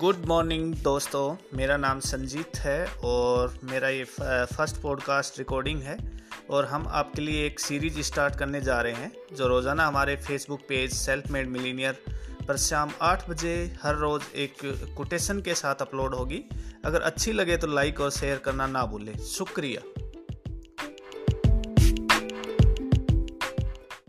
Good morning दोस्तों। मेरा नाम संजीत है और मेरा ये फ़र्स्ट पॉडकास्ट रिकॉर्डिंग है और हम आपके लिए एक सीरीज़ स्टार्ट करने जा रहे हैं, जो रोज़ाना हमारे Facebook page self made millionaire पर शाम आठ बजे हर रोज़ एक कोटेशन के साथ अपलोड होगी। अगर अच्छी लगे तो लाइक और शेयर करना ना भूलें। शुक्रिया।